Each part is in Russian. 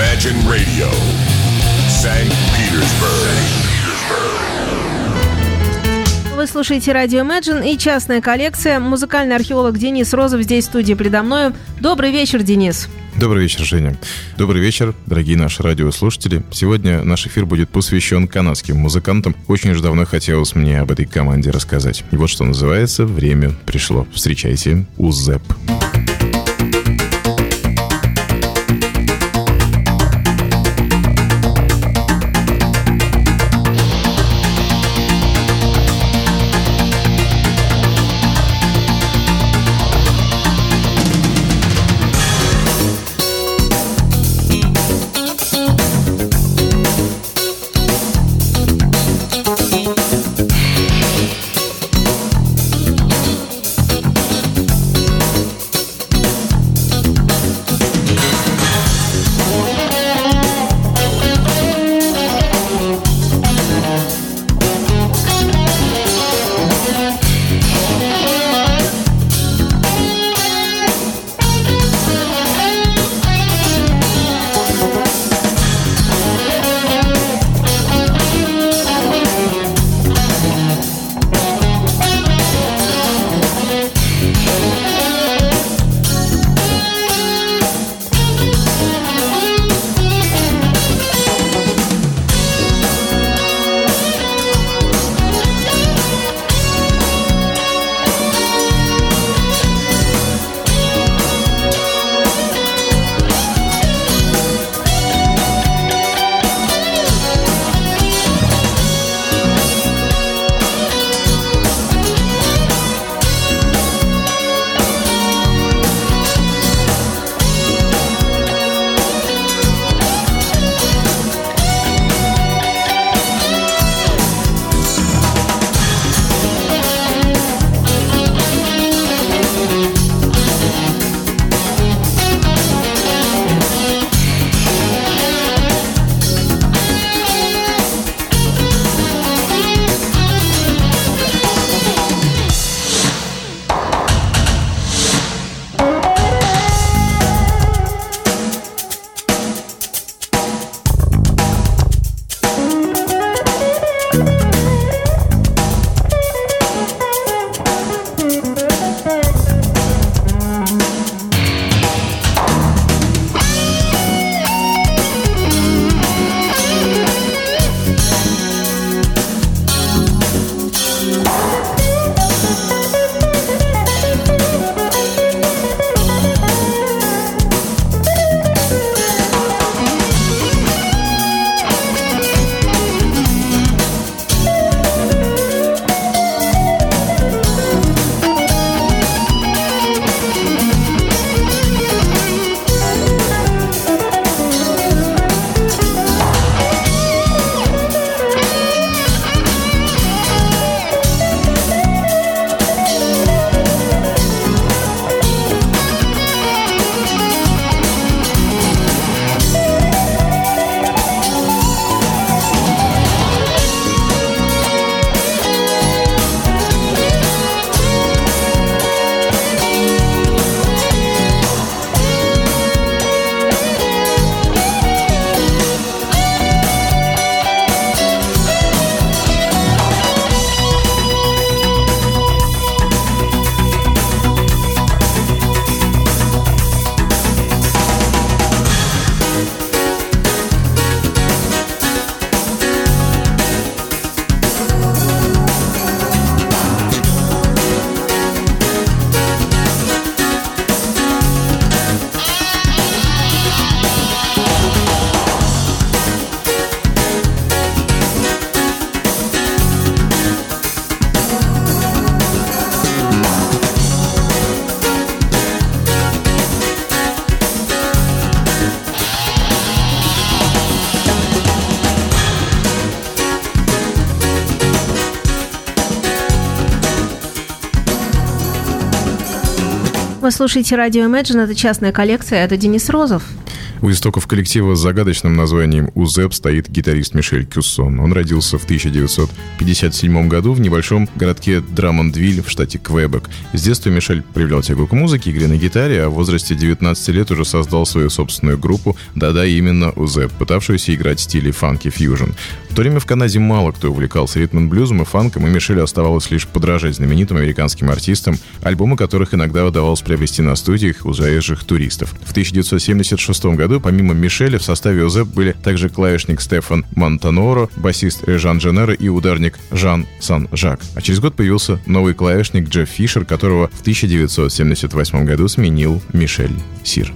Imagine Radio, St. Petersburg. Вы слушаете радио Imagine и частная коллекция. Музыкальный археолог Денис Розов здесь в студии предо мною. Добрый вечер, Денис. Добрый вечер, Женя. Добрый вечер, дорогие наши радиослушатели. Сегодня наш эфир будет посвящен канадским музыкантам. Очень уж давно хотелось мне об этой команде рассказать. И вот что называется «Время пришло». Встречайте, УЗЭП. Вы слушаете радио Imagine, это частная коллекция, это Денис Розов. У истоков коллектива с загадочным названием «УЗЭП» стоит гитарист Мишель Кюссон. Он родился в 1957 году в небольшом городке Драмондвиль в штате Квебек. С детства Мишель проявлял тягу к музыке, игре на гитаре, а в возрасте 19 лет уже создал свою собственную группу, да-да, именно УЗЭП, пытавшуюся играть в стиле фанки-фьюжн. В то время в Канаде мало кто увлекался ритм-блюзом и фанком, и Мишелю оставалось лишь подражать знаменитым американским артистам, альбомы которых иногда удавалось приобрести на студиях у заезжих туристов. В 1976 году помимо Мишеля в составе ОЗЭП были также клавишник Стефан Монтаноро, басист Жан Дженера и ударник Жан Сан-Жак. А через год появился новый клавишник Джефф Фишер, которого в 1978 году сменил Мишель Сир.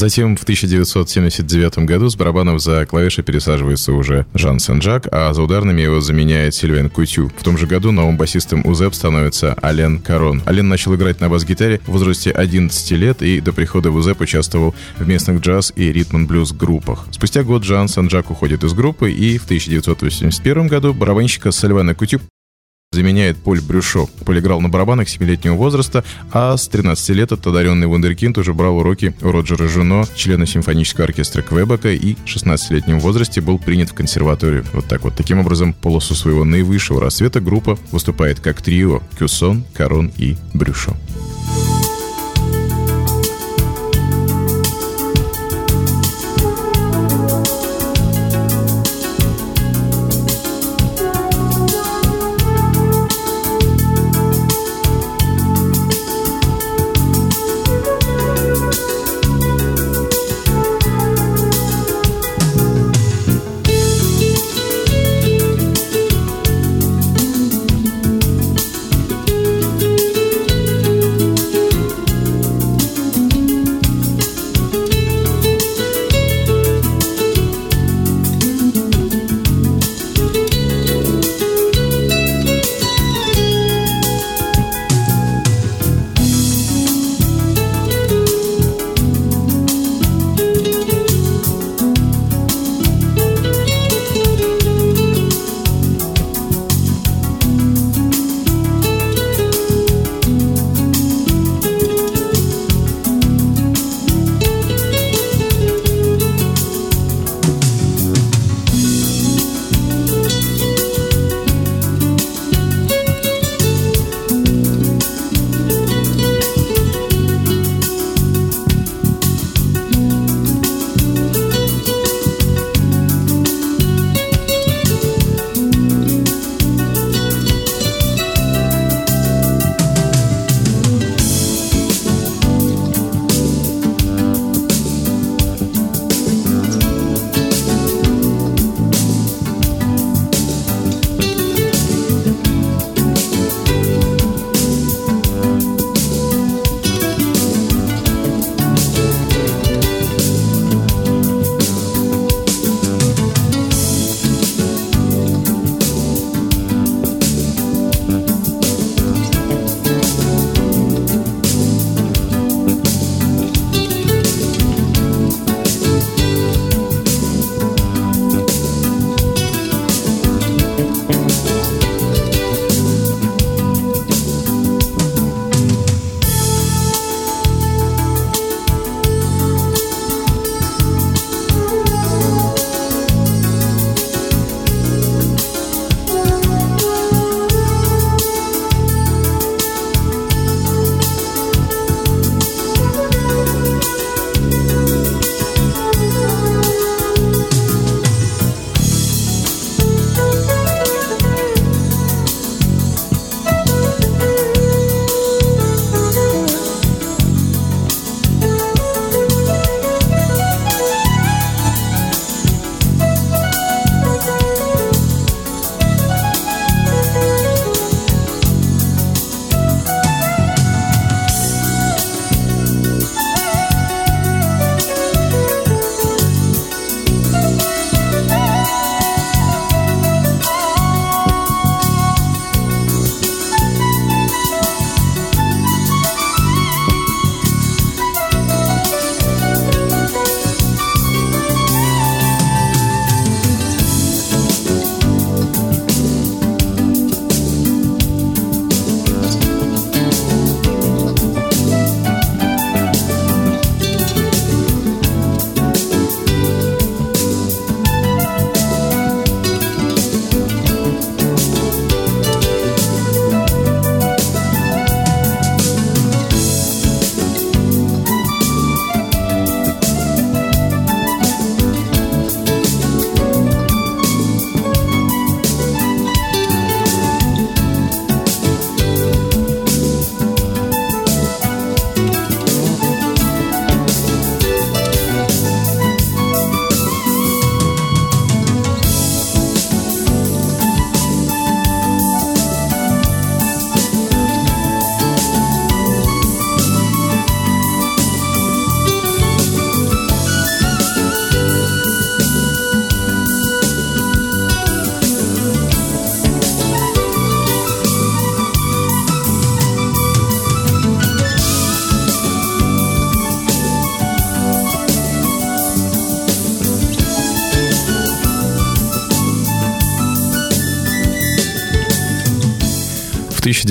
Затем в 1979 году с барабанов за клавиши пересаживается уже Жан Сен-Жак, а за ударными его заменяет Сильвен Кутю. В том же году новым басистом УЗЭП становится Ален Карон. Ален начал играть на бас-гитаре в возрасте 11 лет и до прихода в УЗЭП участвовал в местных джаз и ритм-блюз группах. Спустя год Жан Сен-Жак уходит из группы и в 1981 году барабанщика Сальвана Кутю заменяет Поль Брюшо. Поль играл на барабанах 7-летнего возраста, а с 13 лет этот одаренный вундеркинд уже брал уроки у Роджера Жуно, члена симфонического оркестра Квебека, и в 16-летнем возрасте был принят в консерваторию. Вот так вот. Таким образом, полосу своего наивысшего рассвета группа выступает как трио Кюсон, Корон и Брюшо.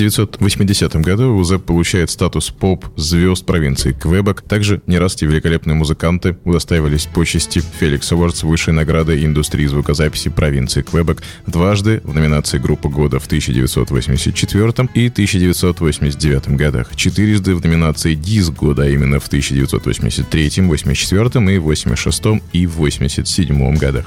1980 году УЗЭП получает статус поп-звезд провинции Квебек. Также не раз эти великолепные музыканты удостаивались почести Феликс Awards высшей награды индустрии звукозаписи провинции Квебек дважды в номинации «Группа года» в 1984 и 1989 годах, четырежды в номинации «Диск года», а именно в 1983, 84 и 86 и 87 годах.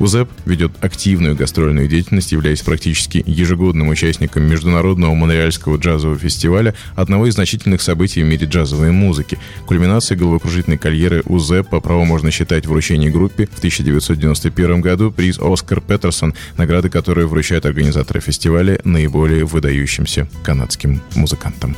УЗЭП ведет активную гастрольную деятельность, являясь практически ежегодным участником Международного Монреальского джазового фестиваля, одного из значительных событий в мире джазовой музыки. Кульминацией головокружительной карьеры УЗ по праву можно считать вручение группе в 1991 году приз «Оскар Петерсон», награды которой вручают организаторы фестиваля наиболее выдающимся канадским музыкантам.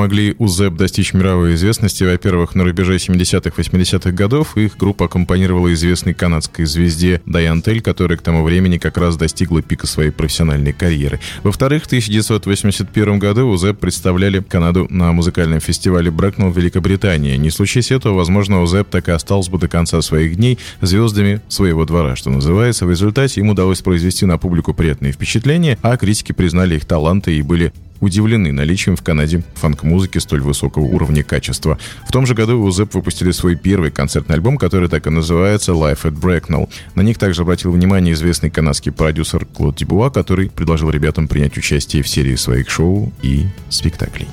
Помогли УЗЭП достичь мировой известности. Во-первых, на рубеже 70-х, 80-х годов их группа аккомпанировала известной канадской звезде Дайан Тель, которая к тому времени как раз достигла пика своей профессиональной карьеры. Во-вторых, в 1981 году УЗЭП представляли Канаду на музыкальном фестивале Брэкнелл в Великобритании. Не случись этого, возможно, УЗЭП так и остался бы до конца своих дней звездами своего двора, что называется. В результате им удалось произвести на публику приятные впечатления, а критики признали их таланты и были удивлены наличием в Канаде фанк-музыки столь высокого уровня качества. В том же году УЗЭП выпустили свой первый концертный альбом, который так и называется «Life at Bracknell». На них также обратил внимание известный канадский продюсер Клод Дебуа, который предложил ребятам принять участие в серии своих шоу и спектаклей.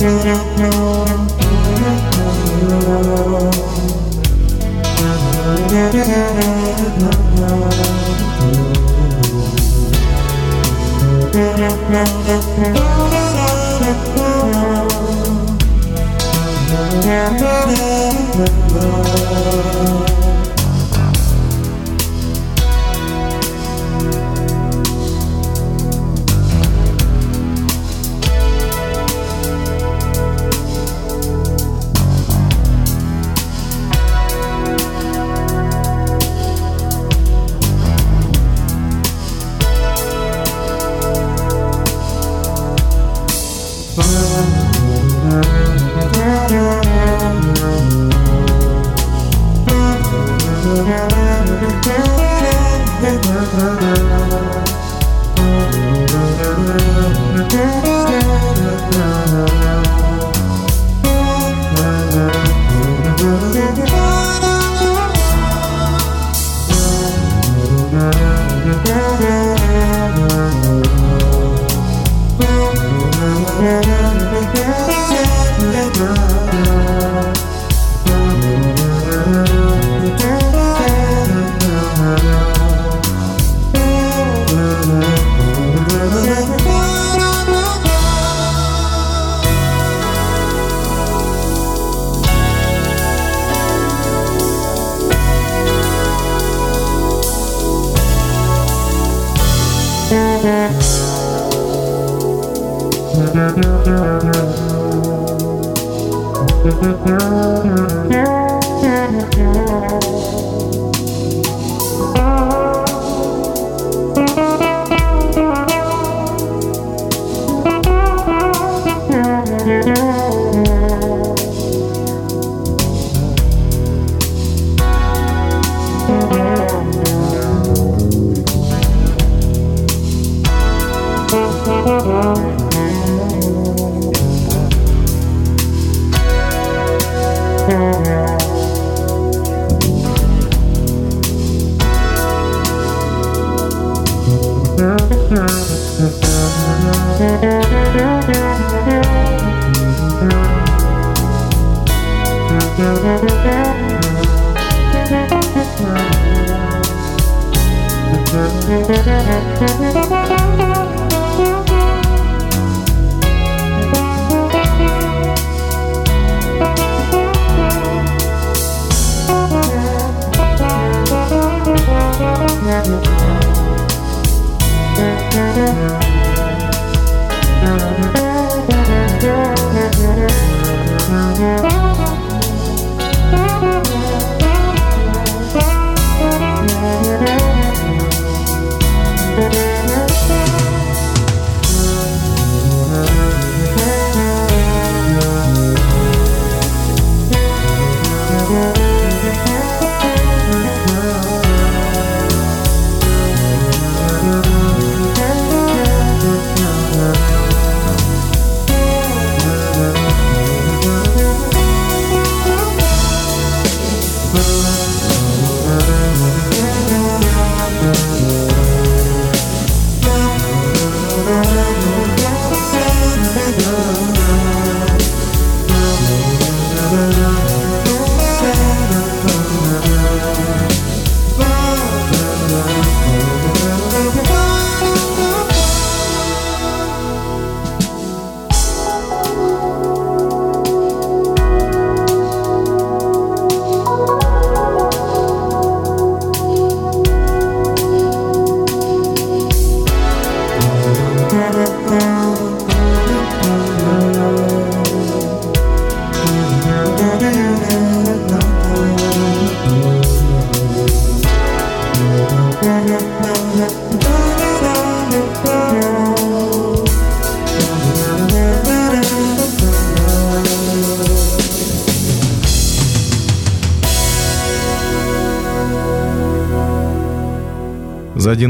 Yeah.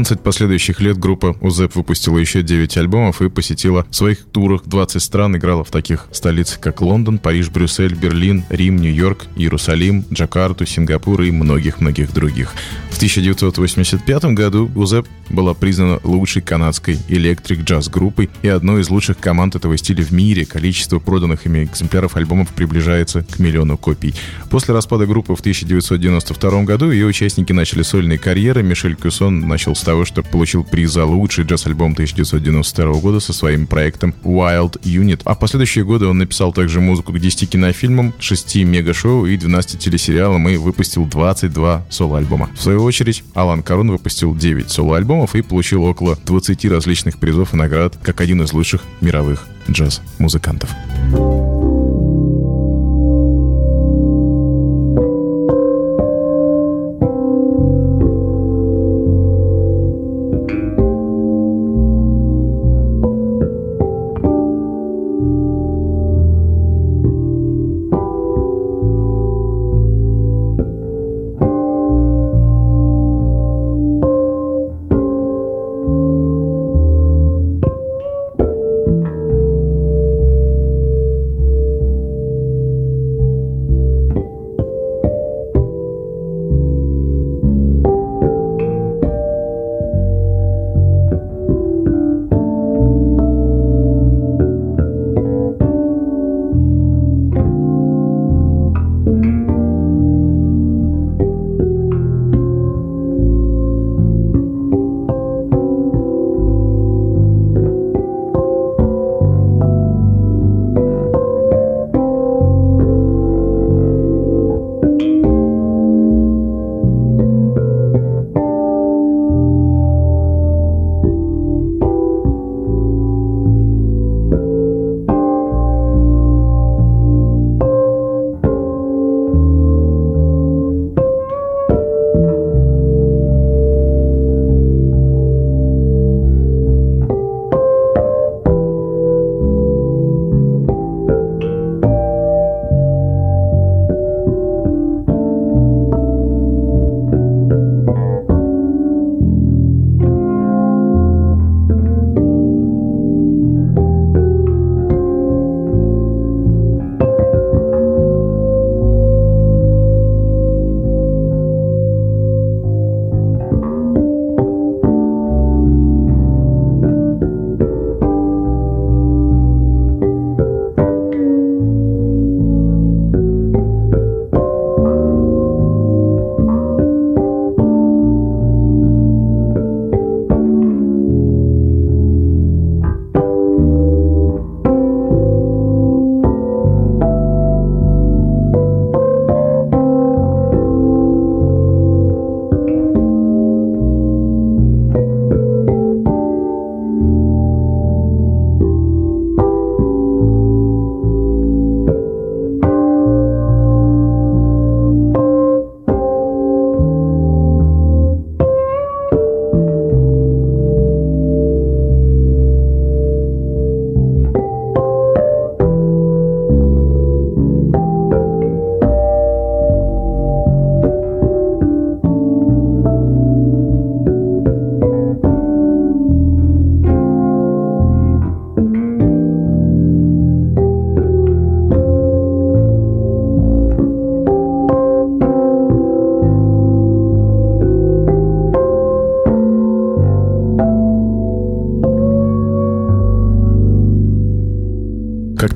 За 11 последующих лет группа УЗЭП выпустила еще 9 альбомов и посетила в своих турах 20 стран, играла в таких столицах, как Лондон, Париж, Брюссель, Берлин, Рим, Нью-Йорк, Иерусалим, Джакарту, Сингапур и многих-многих других. В 1985 году УЗЭП была признана лучшей канадской электрик-джаз-группой и одной из лучших команд этого стиля в мире. Количество проданных ими экземпляров альбомов приближается к миллиону копий. После распада группы в 1992 году ее участники начали сольные карьеры. Мишель Кюсон начал с того, что получил приз за лучший джаз-альбом 1992 года со своим проектом Wild Unit. А последующие годы он написал также музыку к 10 кинофильмам, 6 мега-шоу и 12 телесериалам и выпустил 22 соло-альбома. В свою очередь, Алан Карон выпустил 9 соло-альбомов и получил около 20 различных призов и наград как один из лучших мировых джаз-музыкантов.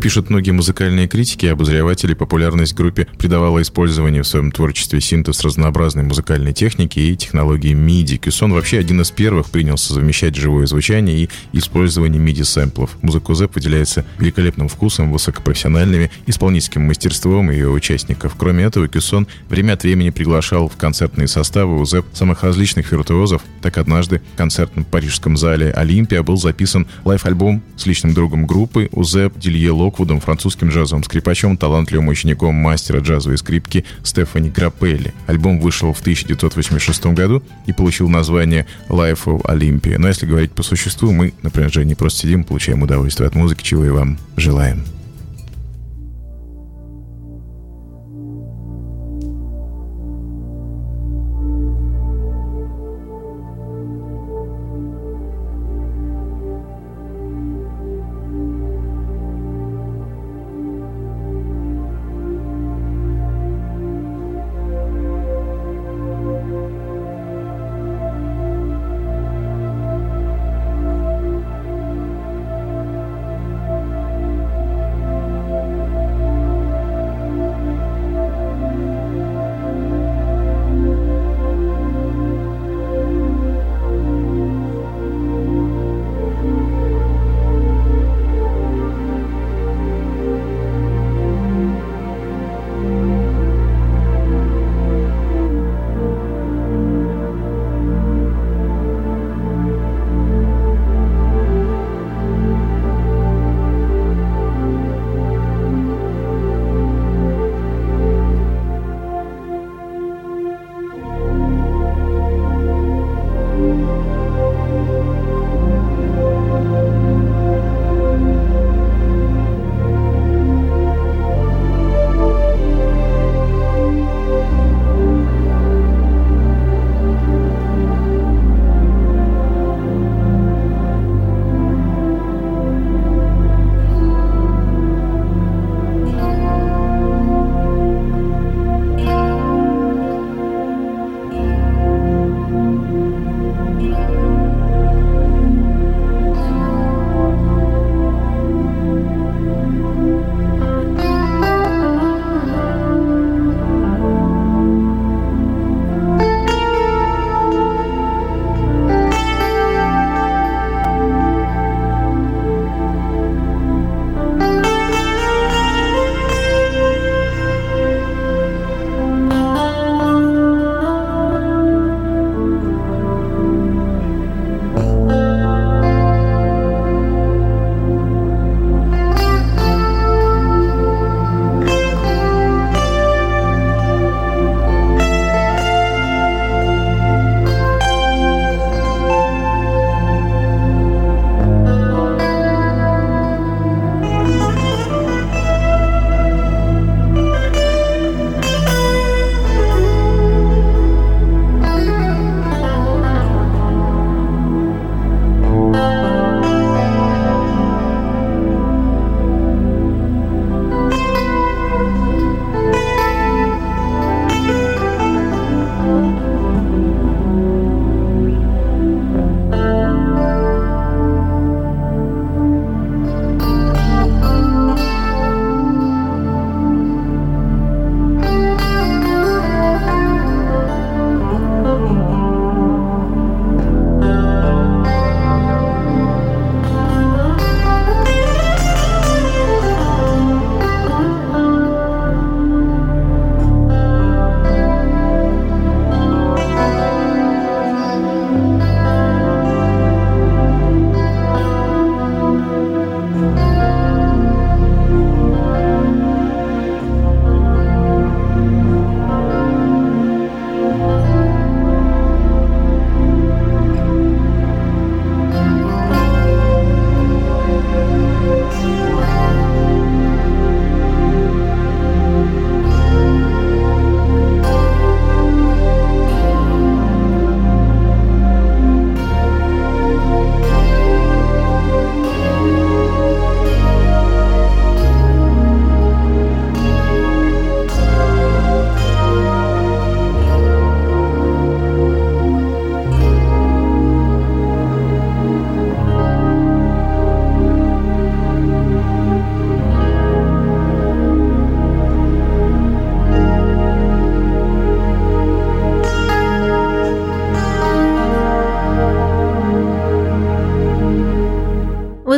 Пишут многие музыкальные критики и обозреватели, популярность группе придавала использование в своем творчестве синтез разнообразной музыкальной техники и технологии MIDI. Кюсон вообще один из первых принялся совмещать живое звучание и использование MIDI-сэмплов. Музыка UZEB выделяется великолепным вкусом, высокопрофессиональными исполнительским мастерством ее участников. Кроме этого, Кюсон время от времени приглашал в концертные составы UZEB самых различных виртуозов. Так однажды в концертном парижском зале «Олимпия» был записан live-альбом с личным другом группы UZEB Дидье Лок Локвудом, французским джазовым скрипачом, талантливым учеником мастера джазовой скрипки Стефани Грапелли. Альбом вышел в 1986 году и получил название Live à l'Olympia. Но если говорить по существу, мы, например, же не просто сидим, получаем удовольствие от музыки, чего и вам желаем.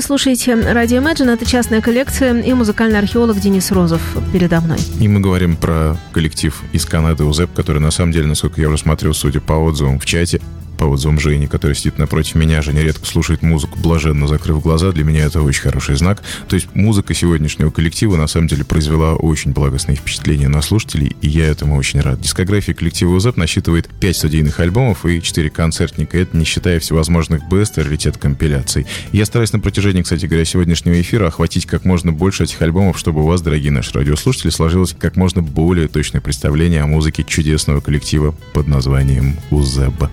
Слушаете радио Imagine, это частная коллекция и музыкальный археолог Денис Розов передо мной. И мы говорим про коллектив из Канады УЗЭП, который на самом деле, насколько я уже смотрел, судя по отзывам в чате, по отзывам Жени, который сидит напротив меня. Женя редко слушает музыку, блаженно закрыв глаза. Для меня это очень хороший знак. То есть музыка сегодняшнего коллектива на самом деле произвела очень благостные впечатления на слушателей, и я этому очень рад. Дискография коллектива УЗЭП насчитывает 5 студийных альбомов и 4 концертника. Это не считая всевозможных бест и раритет компиляций. Я стараюсь на протяжении, кстати говоря, сегодняшнего эфира охватить как можно больше этих альбомов, чтобы у вас, дорогие наши радиослушатели, сложилось как можно более точное представление о музыке чудесного коллектива под названием УЗЭБ.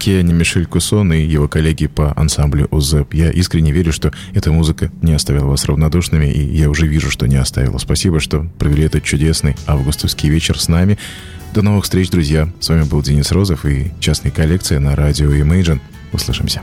Вот такие они Мишель Кусон и его коллеги по ансамблю УЗЭП. Я искренне верю, что эта музыка не оставила вас равнодушными, и я уже вижу, что не оставила. Спасибо, что провели этот чудесный августовский вечер с нами. До новых встреч, друзья. С вами был Денис Розов и частная коллекция на радио Imagine. Услышимся.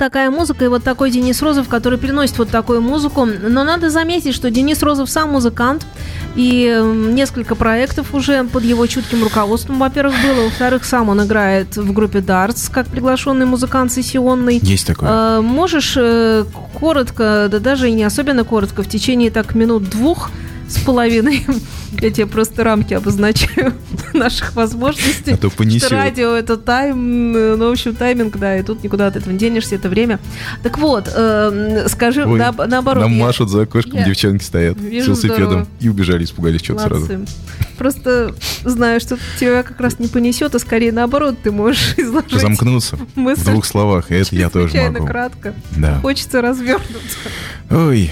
Такая музыка и вот такой Денис Розов, который приносит вот такую музыку. Но надо заметить, что Денис Розов сам музыкант, и несколько проектов уже под его чутким руководством, во-первых, было. Во-вторых, сам он играет в группе Darts, как приглашенный музыкант сессионный. Есть такое. А, можешь э, коротко, да даже и не особенно коротко, в течение так минут двух с половиной. Я тебе просто рамки обозначаю наших возможностей. А то понесет. Что радио это тайм, ну, в общем, тайминг, да, и тут никуда от этого не денешься, это время. Так вот, э, скажи Ой, на- наоборот. Нам я- машут за окошком, я девчонки стоят с вижу, велосипедом здорово. и убежали, испугались что-то сразу. Просто знаю, что тебя как раз не понесет, а скорее наоборот, ты можешь изложить Замкнуться в мысль двух словах, и это я тоже могу. кратко. Да. Хочется развернуться. Ой,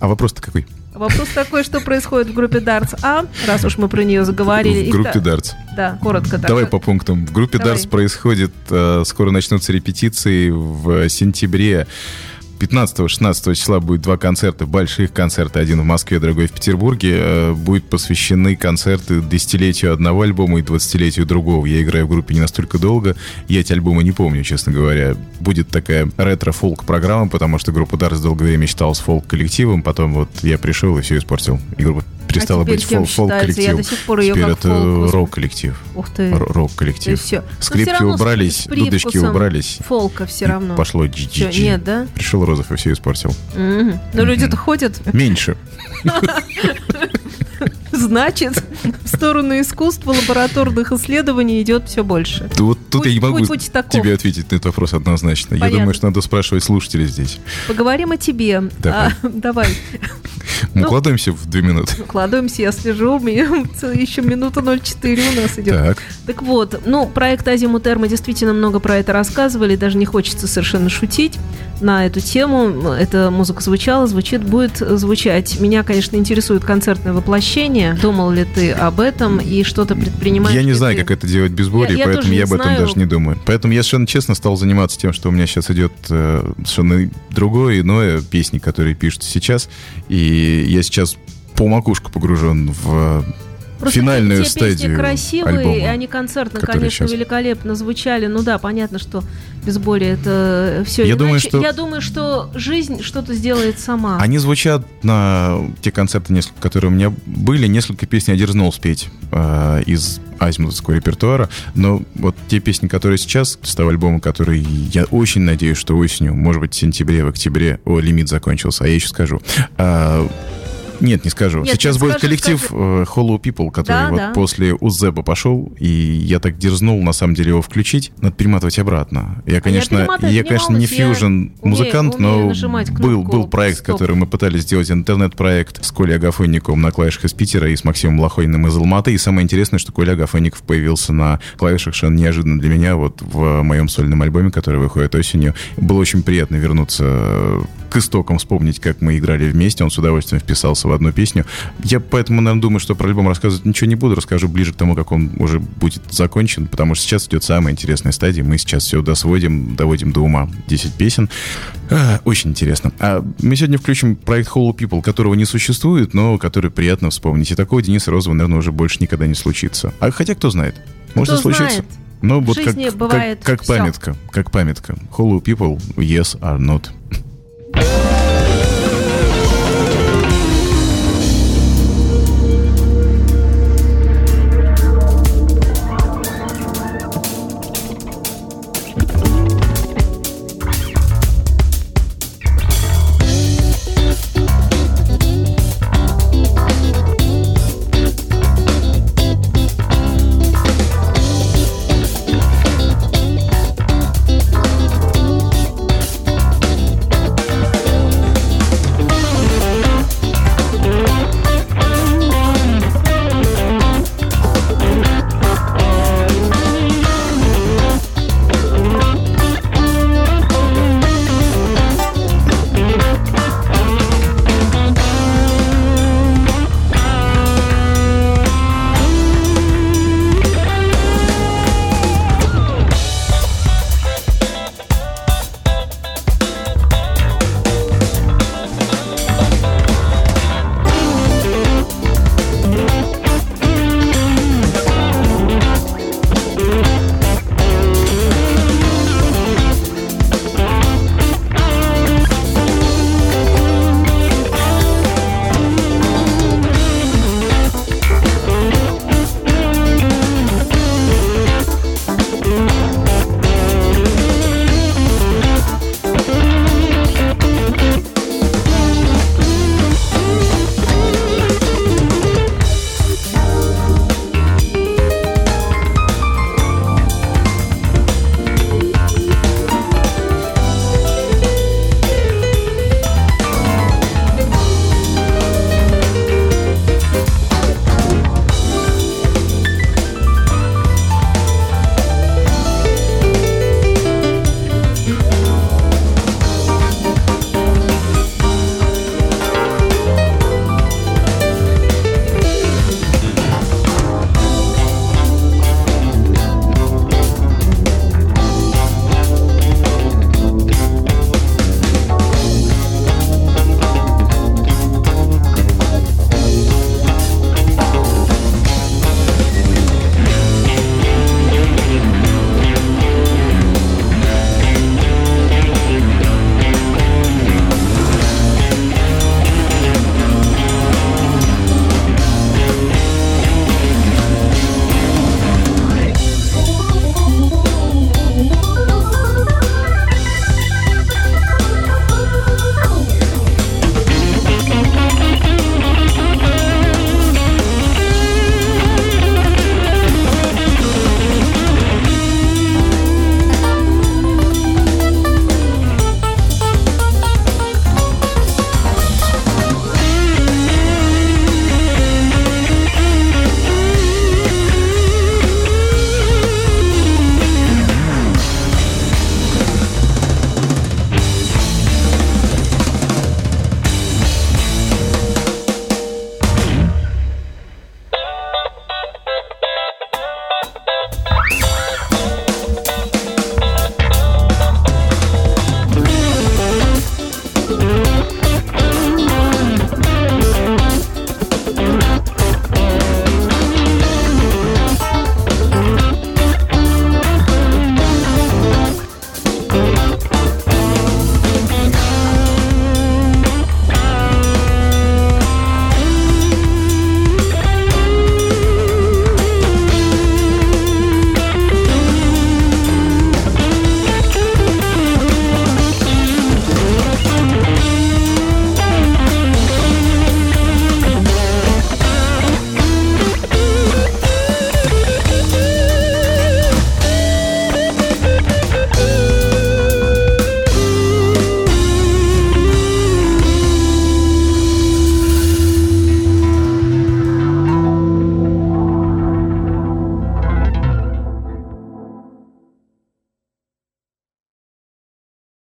а вопрос-то какой? Вопрос такой, что происходит в группе Darts А, раз уж мы про нее заговорили. В группе Darts. Да, коротко так. Давай по пунктам. В группе Давай. Darts происходит, э, скоро начнутся репетиции в сентябре. 15-16 числа будет два концерта, больших концерта, один в Москве, другой в Петербурге. Э, Будут посвящены концерты десятилетию одного альбома и двадцатилетию другого. Я играю в группе не настолько долго, я эти альбомы не помню, честно говоря. Будет такая ретро-фолк-программа, потому что группа Дарс долгое время считалась фолк-коллективом, потом вот я пришел и все испортил. И группа перестала А быть кем фол- считается? Я фолк-коллективом. до сих пор ее Теперь это фолк рок-коллектив. Ух ты. Рок-коллектив. Но Скрипки с- убрались, дудочки убрались. Фолка все равно. Пошло GGG. нет, да? Пришел Розов и все испортил. Мгм. Но люди-то ходят, Меньше. значит, в сторону искусства, лабораторных исследований идет все больше. Вот тут Путь- я не могу путь- путь тебе ответить на этот вопрос однозначно. Я Понятно. думаю, что надо спрашивать слушателей здесь. Поговорим о тебе. Давай. А, давай. Мы Ну. укладываемся в две минуты. Укладываемся, я слежу, у меня еще минута 04 у нас идет. Так. Так вот, ну, проект Азимут Р, мы действительно много про это рассказывали, даже не хочется совершенно шутить на эту тему. Эта музыка звучала, звучит, будет звучать. Меня, конечно, интересует концертное воплощение. Думал ли ты об этом и что-то предпринимаешь? Я не знаю, ты? как это делать без боли, Я- я поэтому я не об этом знаю. даже не думаю. Поэтому я совершенно честно стал заниматься тем, что у меня сейчас идет э, совершенно другое, иное песни, которые пишутся сейчас. И я сейчас по макушку погружен в Просто финальную те песни стадию красивые, альбома, и они концертно, конечно, сейчас. великолепно звучали. Ну да, понятно, что без боли это все Я думаю, что- Я думаю, что жизнь что-то сделает сама. Они звучат на те концерты, несколько, которые у меня были. Несколько песен я дерзнул спеть э, из азимутовского репертуара. Но вот те песни, которые сейчас, с того альбома, который я очень надеюсь, что осенью, может быть, в сентябре, в октябре, о, лимит закончился, а я еще скажу. А, нет, не скажу. Нет, Сейчас будет скажи, коллектив скажи. э, Hollow People, который Да, вот да. после Узеба пошел, и я так дерзнул, на самом деле, его включить. Надо перематывать обратно. Я, конечно, перематывать я, не конечно, не волнуйся, я фьюжн умею- музыкант, умею но был, был проект, «Стоп». который мы пытались сделать интернет-проект с Колей Агафонниковым на клавишах из Питера и с Максимом Лохойным из Алматы. И самое интересное, что Коля Агафонников появился на клавишах совершенно неожиданно для меня вот в моем сольном альбоме, который выходит осенью. Было очень приятно вернуться к истокам, вспомнить, как мы играли вместе. Он с удовольствием вписался в одну песню. Я поэтому, наверное, думаю, что про альбом рассказывать ничего не буду. Расскажу ближе к тому, как он уже будет закончен, потому что сейчас идет самая интересная стадия. Мы сейчас все досводим, доводим до ума 10 песен. А, очень интересно. А мы сегодня включим проект Hollow People, которого не существует, но который приятно вспомнить. И такого Дениса Розова, наверное, уже больше никогда не случится. А хотя, кто знает. Может, и Кто случится. знает. В вот как, как, как памятка. Как памятка. Hollow People, yes or not.